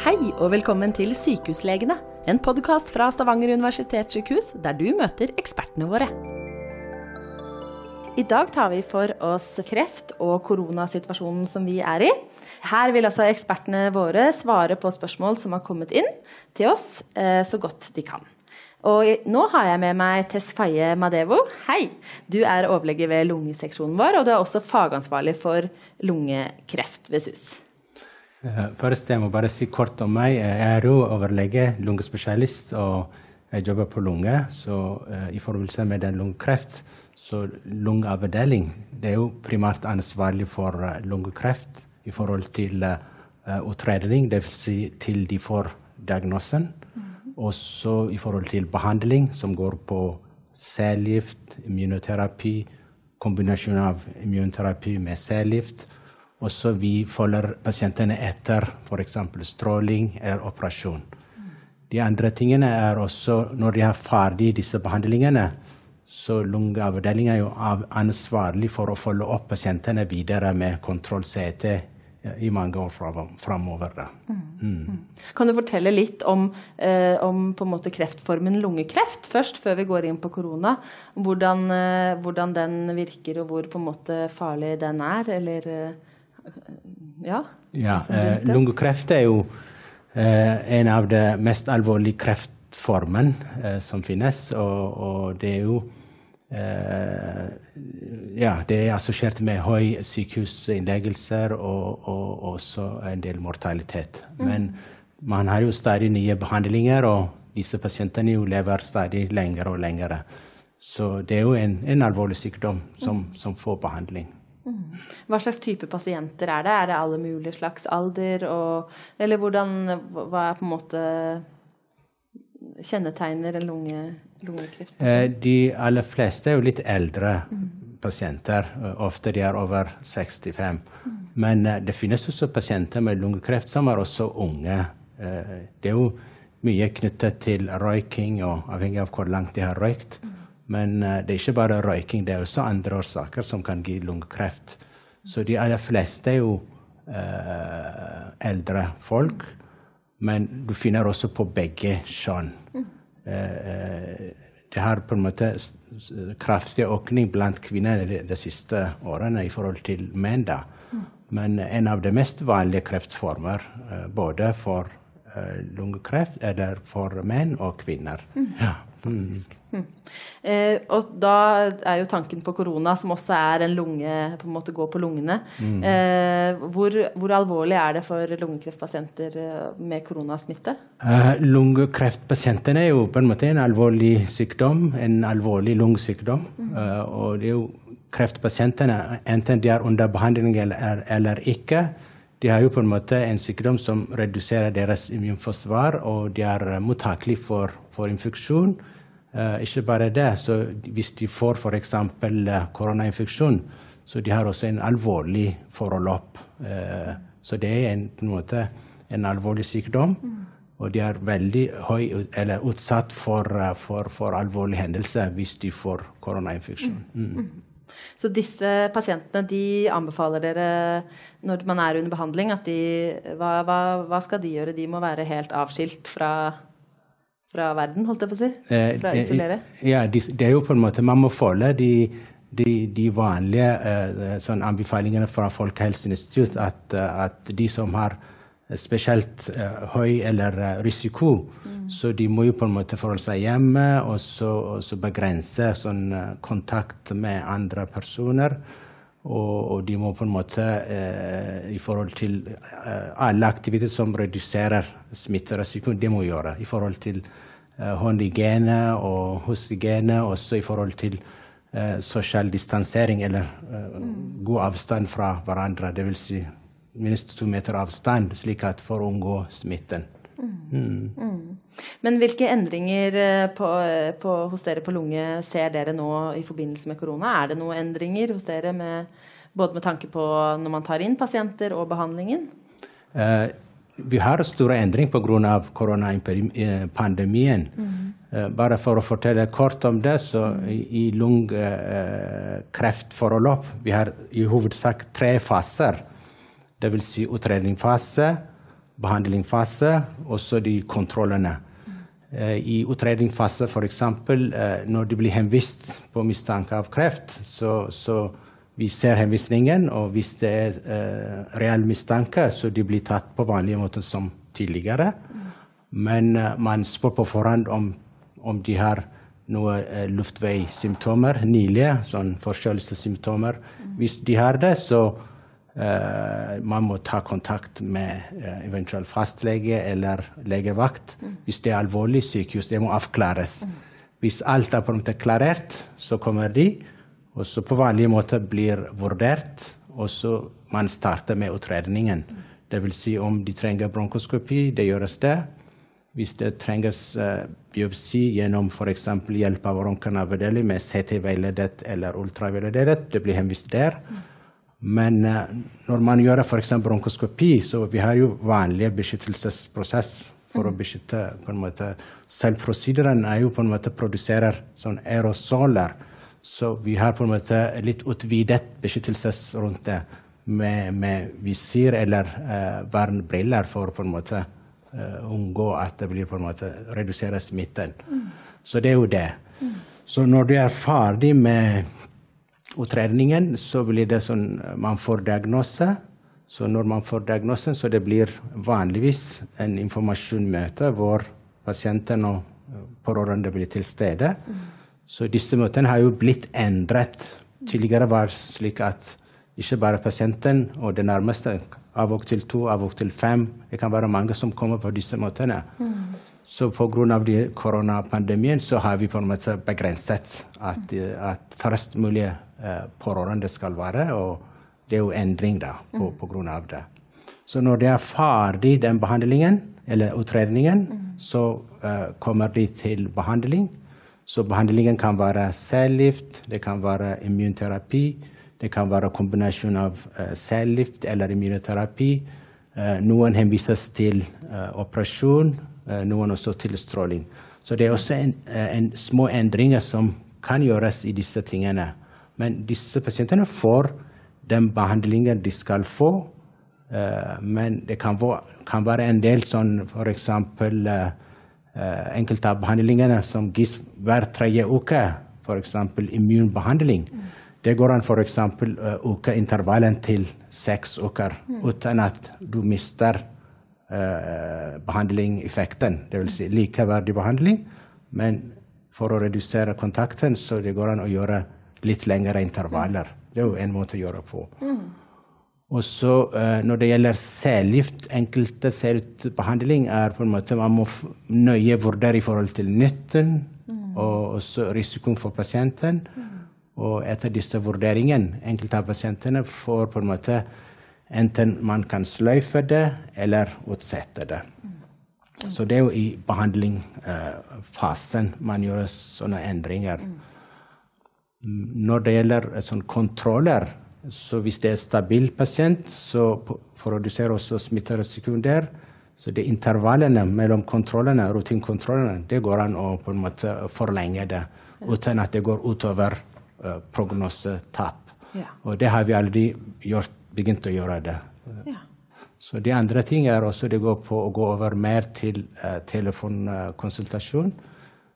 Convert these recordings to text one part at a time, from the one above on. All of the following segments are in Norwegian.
Hei og velkommen til Sykehuslegene, en podkast fra Stavanger universitetssykehus der du møter ekspertene våre. I dag tar vi for oss kreft og koronasituasjonen som vi er i. Her vil altså ekspertene våre svare på spørsmål som har kommet inn til oss, eh, så godt de kan. Og nå har jeg med meg Tesfaye Madevo. Hei! Du er overlege ved lungeseksjonen vår, og du er også fagansvarlig for lungekreft ved SUS. Uh, først jeg må bare si kort om meg. Jeg er jo overlege, lungespesialist, og jeg jobber på lunge. Så uh, i forbindelse med den lungekreft, så lungeavdeling det er jo primært ansvarlig for uh, lungekreft i forhold til utredning, dvs. Si til de får diagnosen. Mm. Også i forhold til behandling, som går på cellegift, immunoterapi, kombinasjon av immunterapi med cellegift også vi følger pasientene etter f.eks. stråling eller operasjon. De andre tingene er også når de er ferdig disse behandlingene, så lungeavdelingen er jo ansvarlig for å følge opp pasientene videre med kontroll-CT i mange år framover. Mm. Mm. Kan du fortelle litt om, eh, om kreftformen lungekreft først, før vi går inn på korona? Hvordan, eh, hvordan den virker, og hvor farlig den er? Eller eh, ja. ja eh, lungekreft er jo eh, en av de mest alvorlige kreftformene eh, som finnes. Og, og, det er jo eh, Ja, det er assosiert med høy sykehusinnleggelser og, og, også en del mortalitet. Mm. Men man har jo stadig nye behandlinger, og disse pasientene lever stadig lenger og lenger. Så det er jo en, en alvorlig sykdom som, mm. som får behandling. Hva slags type pasienter er det? Er det alle mulige slags alder? Og, eller hvordan, hva er på en måte kjennetegner en lunge, lungekreft? Eh, de aller fleste er jo litt eldre mm. pasienter. Ofte de er over 65. Mm. Men uh, det finnes også pasienter med lungekreft som er også unge. Uh, det er jo mye knyttet til røyking, og avhengig av hvor langt de har røykt. Mm. Men uh, det er ikke bare røyking, det er også andre årsaker som kan gi lungekreft. Så de aller fleste er jo uh, eldre folk. Men du finner også på begge kjønn. Uh, det har på en måte kraftig økning blant kvinner de, de, siste årene i forhold til menn. da. Men en av de mest vanlige kreftformer, både for lungekreft eller for menn og kvinner. Ja. Mm. Eh, og da er jo tanken på korona, som også er en lunge på en måte går på lungene. Mm. Eh, hvor, hvor, alvorlig er det for lungekreftpasienter eh, med koronasmitte? Eh, lungekreftpasientene er jo på en måte en alvorlig sykdom, en alvorlig lungesykdom. Mm. Uh, og det er jo kreftpasientene, enten de er under behandling eller, eller ikke, de har jo på en måte en sykdom som reduserer deres immunforsvar, og de er mottakelige for, for infeksjon. Eh, ikke bare det, så hvis de får f.eks. Uh, koronainfeksjon, så de har også en alvorlig forløp. Eh, så det er en, på en måte en alvorlig sykdom. Mm. Og de er veldig høy, eller utsatt for, uh, for, for alvorlige hendelser hvis de får koronainfeksjon. Mm. Så disse pasientene de anbefaler dere når man er under behandling, at de hva, hva, hva skal de gjøre? De må være helt avskilt fra fra verden, holdt jeg på å si? Eh, fra å isolere? Ja, det, det er jo på en måte Man må følge de de, de vanlige uh, sånn anbefalingene fra Folkehelseinstituttet at, at de som har spesielt uh, høy eller risiko, mm. så de må jo på en måte forholde seg hjemme og så, og så begrense sånn, kontakt med andre personer. Og, og, de må på en måte i forhold til alle aktiviteter som reduserer smitterisikoen, det må gjøre. I forhold til håndhygiene og hushygiene, også i forhold til eh, sosial distansering, eller eh, mm. god avstand fra hverandre. Det vil Si minst to meter avstand, slik at for å unngå smitten. Mm. Mm. Men hvilke endringer eh, på, eh, på, hos dere på lunge ser dere nå i forbindelse med korona? Er det noen endringer hos dere med, både med tanke på når man tar inn pasienter og behandlingen? Eh, vi har store endringer pga. koronapandemien. Mm. Eh, bare for å fortelle kort om det, så mm. i, lungekreftforløp uh, vi har i hovedsak tre faser. Dvs. Si utredningsfase, behandlingsfase og så de kontrollene. Uh, I utredningsfase, f.eks. Uh, når de blir henvist på mistanke av kreft, så, så vi ser henvisningen, og hvis det er uh, reell mistanke, så de blir tatt på vanlig måte som tidligere. Men uh, man spør på forhånd om, om de har noen uh, luftveissymptomer nylige, sånn forkjølelsessymptomer. Hvis de har det, så man må ta kontakt med uh, eventuell fastlege eller legevakt. Hvis det er alvorlig sykehus, det må avklares. Hvis alt er på en måte klarert, så kommer de og så på vanlig måte blir vurdert, og så man starter med utredningen. Dvs. Si om de trenger bronkoskopi, det gjøres det. Hvis det trenges uh, biopsi gjennom f.eks. hjelp av røntgenavdeling med CT-veiledet eller ultraveiledet, det blir henvist der. Men uh, når man gjør f.eks. bronkoskopi, så vi har jo vanlige beskyttelsesprosess for å beskytte på en måte Selvprosedyren er jo på en måte produserer sånn aerosoler så vi har på en måte litt utvidet beskyttelses rundt det med, med visir eller uh, vernebriller for på en måte uh, unngå at det blir på en måte redusert smitten. Mm. Så det er jo det. Mm. Så når du er ferdig med utredningen, så blir det sånn man får diagnose. Så når man får diagnosen, så det blir vanligvis en informasjonsmøte hvor pasienten og pårørende blir til stede. Mm. Så disse møtene har jo blitt endret. Tidligere var det slik at ikke bare pasienten og det nærmeste, av og til to, av og til fem Det kan være mange som kommer på disse møtene. Så pga. koronapandemien så har vi på en måte begrenset at, at først mulig eh, pårørende skal være. Og det er jo endring da på, på grunn av det. Så når de er ferdig den behandlingen, eller utredningen, så uh, kommer de til behandling. Så behandlingen kan være cellegift, det kan være immunterapi, det kan være kombinasjon av uh, cellegift eller immunterapi. Uh, noen henvises til uh, operasjon, noen også til stråling. Så det er også en, en små endringer som kan gjøres i disse tingene. Men disse pasientene får den behandlingen de skal få. men det kan, kan, være en del sånn f.eks. Enkelte av behandlingene som gis hver tredje uke, f.eks. immunbehandling, mm. det går an f.eks. å øke intervallen til seks uker mm. uten at du mister behandlingeffekten. Dvs. Si likeverdig behandling, men for å redusere kontakten, så det går an å gjøre litt lengre intervaller. Det er jo en måte å gjøre på. Mm. Og så uh, Når det gjelder cellegift, enkelte cellegiftbehandling er på en måte Man må nøye vurdere i forhold til nytten mm. og også risikoen for pasienten. Mm. Og etter disse vurderingene, enkelte av pasientene får på en måte enten man kan sløyfe det eller utsette det. Mm. Så det er jo i behandlingsfasen man gjør sånne endringer. Mm. Når det gjelder sånn kontroller så hvis det er stabil pasient, så for å redusere også smitterisikoen der, så det intervallene mellom kontrollene, rutinkontrollene, det går an å på en måte forlenge det uten at det går utover uh, prognosetap. Ja. Og det har vi aldri gjort, begynt å gjøre det. Ja. Så de andre ting er også det går på å gå over mer til uh, telefonkonsultasjon.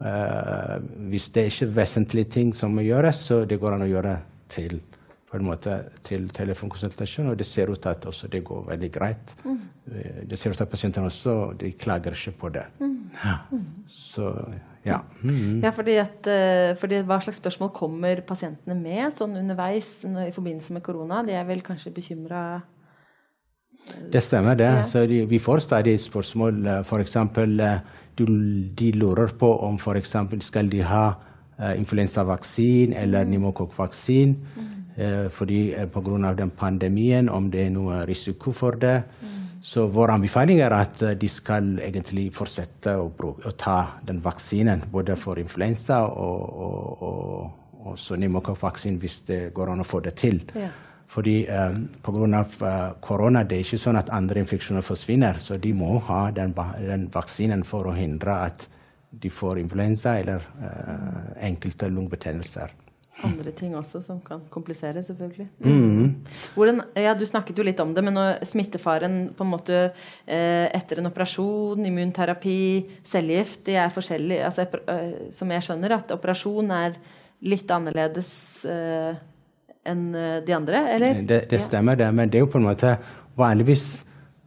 Uh, hvis det er ikke vesentlige ting som må gjøres, så det går an å gjøre til, måte, til telefonkonsultasjon. Og det ser ut at det går veldig greit. Mm. Det ser ut at pasientene også de klager ikke på det. Mm. Ja. Så ja. Mm. ja fordi, at, fordi, Hva slags spørsmål kommer pasientene med sånn underveis i forbindelse med korona? De er vel kanskje bekymra det stemmer, det. Ja. Så de, vi får stadig spørsmål. F.eks. de lurer på om f.eks. skal de ha uh, influensavaksine eller mm. pneumokokkvaksine. Mm. Uh, fordi uh, pga. pandemien, om det er noe risiko for det. Mm. Så vår anbefaling er at de skal egentlig fortsette å, bruke, å ta den vaksinen. Både for influensa og, og, og, og pneumokokkvaksine hvis det går an å få det til. Ja. Fordi um, Pga. Korona det er ikke sånn at andre infeksjoner forsvinner. Så de må ha den, den vaksinen for å hindre at de får influensa eller uh, enkelte lungebetennelser. Andre ting også som kan komplisere, selvfølgelig. Mm. Hvordan, ja, du snakket jo litt om det, men smittefaren på en måte eh, etter en operasjon, immunterapi, cellegift, de er forskjellige. Altså, eh, som jeg skjønner, at operasjon er litt annerledes eh, enn eh, de andre, eller? Det, det stemmer, det. Men det er jo på en måte vanligvis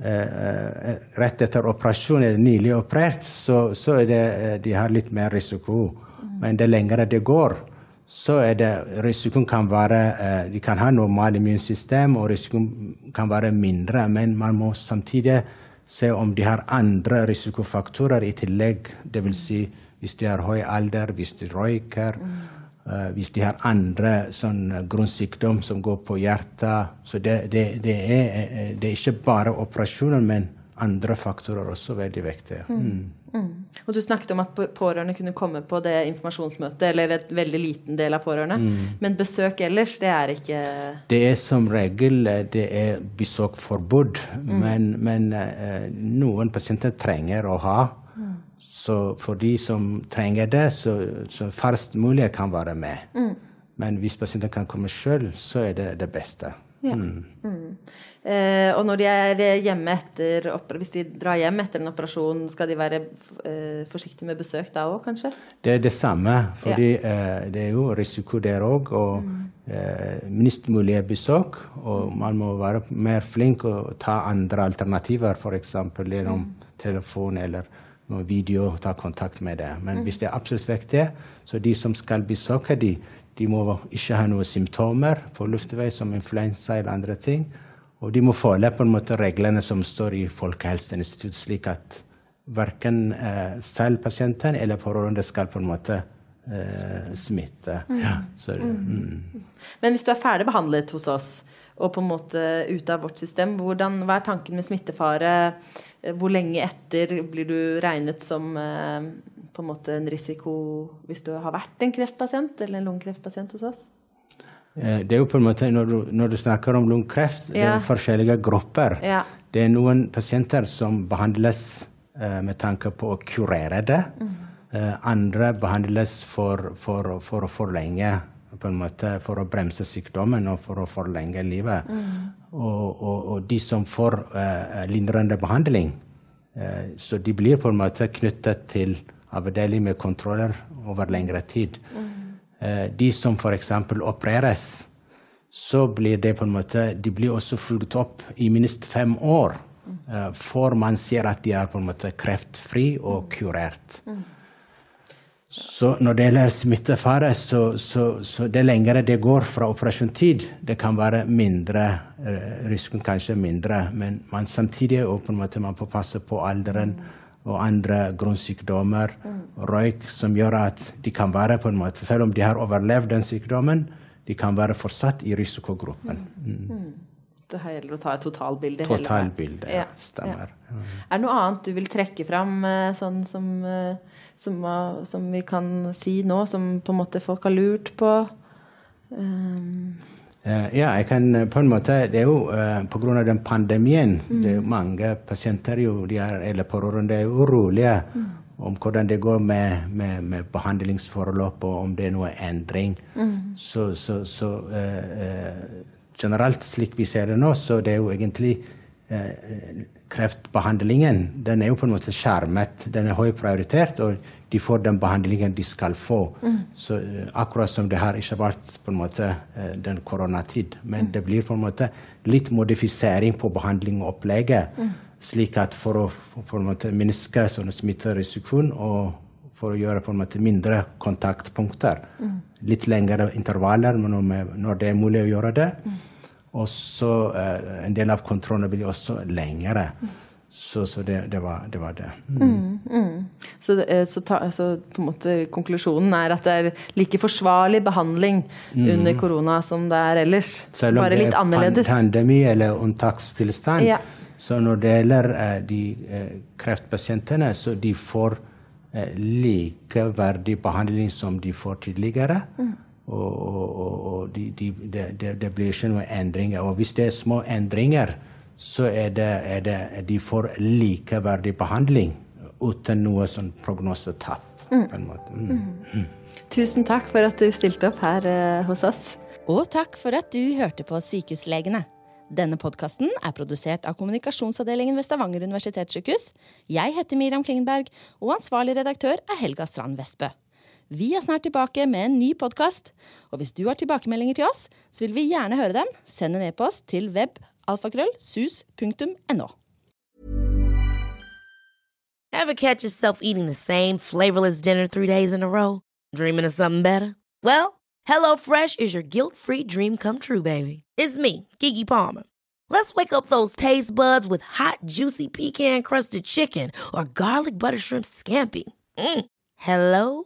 eh, rett etter operasjon eller nylig operert, så, så det, de har litt mer risiko. Mm. Men det lengre det går, så er det risikoen kan være eh, De kan ha normalt immunsystem, og risikoen kan være mindre, men man må samtidig se om de har andre risikofaktorer i tillegg. Dvs. Si, hvis de har høy alder, hvis de røyker. Mm Uh, hvis de har andre sånn uh, grunnsykdom som går på hjertet. Så det, det, det, er, det, er, ikke bare operasjoner, men andre faktorer også veldig viktige. Mm. Mm. Mm. Og du snakket om at pårørende kunne komme på det informasjonsmøtet, eller et veldig liten del av pårørende. Mm. Men besøk ellers, det er ikke Det er som regel det er besøkforbud, mm. men, men noen pasienter trenger å ha. Mm. Så for de som trenger det, så, så farst mulig kan være med. Men hvis pasienten kan komme sjøl, så er det det beste. Ja. Mm. Mm. Eh, og når de er hjemme etter hvis de drar hjem etter en operasjon, skal de være eh, forsiktige med besøk da òg, kanskje? Det er det samme, for ja. eh, det er jo risiko der òg. Og mm. Eh, minst mulig besøk. Og man må være mer flink og ta andre alternativer, f.eks. gjennom mm. telefon eller video, ta kontakt med det. Men mm. hvis det er absolutt viktig, så de som skal besøke de, de må ikke ha noen symptomer på luftvei som influensa eller andre ting. Og de må følge på en måte reglene som står i Folkehelseinstituttet, slik at verken eh, selv pasienten eller pårørende skal på en måte eh, smitte. Mm. Ja, mm. mm. Men hvis du er ferdig behandlet hos oss, og på en måte ute av vårt system. Hvordan, hva er tanken med smittefare? Hvor lenge etter blir du regnet som eh, på en måte en risiko hvis du har vært en kreftpasient eller en lungekreftpasient hos oss? Eh, det er jo på en måte, Når du, når du snakker om lungekreft, ja. det er forskjellige grupper. Ja. Det er noen pasienter som behandles eh, med tanke på å kurere det. Mm. Eh, andre behandles for, for, for å forlenge på en måte for å bremse sykdommen og for å forlenge livet. Mm. Og, og, og, de som får eh, lindrende behandling, uh, så de blir på en måte knyttet til avdeling med kontroller over lengre tid. Mm. De som f.eks. opereres, så blir det på en måte De blir også fulgt opp i minst fem år For før man ser at de er på en måte kreftfri og kurert. Mm. Så når det gjelder smittefare, så, så, så det lengre det går fra operasjonstid, det kan være mindre, eh, risikoen kanskje mindre, men man samtidig og på en måte man får passe på alderen og andre grunnsykdommer, røyk, som gjør at de kan være på en måte, Selv om de har overlevd den sykdommen, de kan være fortsatt i risikogruppen. Mm. Mm. Det gjelder å ta et totalbilde. Totalbilde, ja. Stemmer. Ja. Er det noe annet du vil trekke fram eh, sånn som eh, som, som, vi kan si nå, som på en måte folk har lurt på? Um. Ja, jeg kan eh, på en måte Det er jo uh, pga. den pandemien mm. det er mange pasienter jo, er, eller pårørende er urolige mm. om hvordan det går med, med, med behandlingsforløp, og om det er noe endring. Mm. Så, så, så uh, uh, generelt, slik vi ser det nå, så det er jo egentlig eh, kreftbehandlingen den er jo på en måte skjermet. Den er høyt prioritert, og de får den behandlingen de skal få. Mm. Så, uh, akkurat som det har ikke vært på en måte uh, den koronatid. Men mm. det blir på en måte litt modifisering på behandling og opplegget. Mm. Slik at for å på en måte minske sånne smitterisikoen og for å gjøre på en måte mindre kontaktpunkter. Mm. Litt lengre intervaller når det er mulig å gjøre det. Mm. Og så uh, en del av kontrollene blir også lengre. Mm. Så, så det, det, var, det, var, det mm. Mm, mm. Så, eh, så, ta, så, på en måte konklusjonen er at det er like forsvarlig behandling under korona som det er ellers? Selv om Bare litt annerledes? Selv om det er pandemi eller unntakstilstand. Ja. Så når det gjelder uh, de uh, kreftpasientene, så de får Eh, likeverdig behandling som de får tidligere. Mm. Og, og, og de, de, det, de blir ikke noen endringer. Og hvis det er små endringer, så er det, er det de får likeverdig behandling uten noe sånn prognosetap. Mm. på en måte. Mm. mm. Tusen takk for at du stilte opp her eh, hos oss. Og takk for at du hørte på Sykehuslegene. Denne podkasten er produsert av kommunikasjonsavdelingen ved Stavanger universitetssykehus. Jeg heter Miriam Klingenberg, og ansvarlig redaktør er Helga Strand Vestbø. Vi er snart tilbake med en ny podkast. Og hvis du har tilbakemeldinger til oss, så vil vi gjerne høre dem. Send en e-post til webalfakrøllsus.no. Ever catch yourself eating the same flavorless dinner three days in a row? Dreaming of something better? Well, HelloFresh is your guilt-free dream come true, baby. It's me, Gigi Palmer. Let's wake up those taste buds with hot, juicy pecan crusted chicken or garlic butter shrimp scampi. Mm. Hello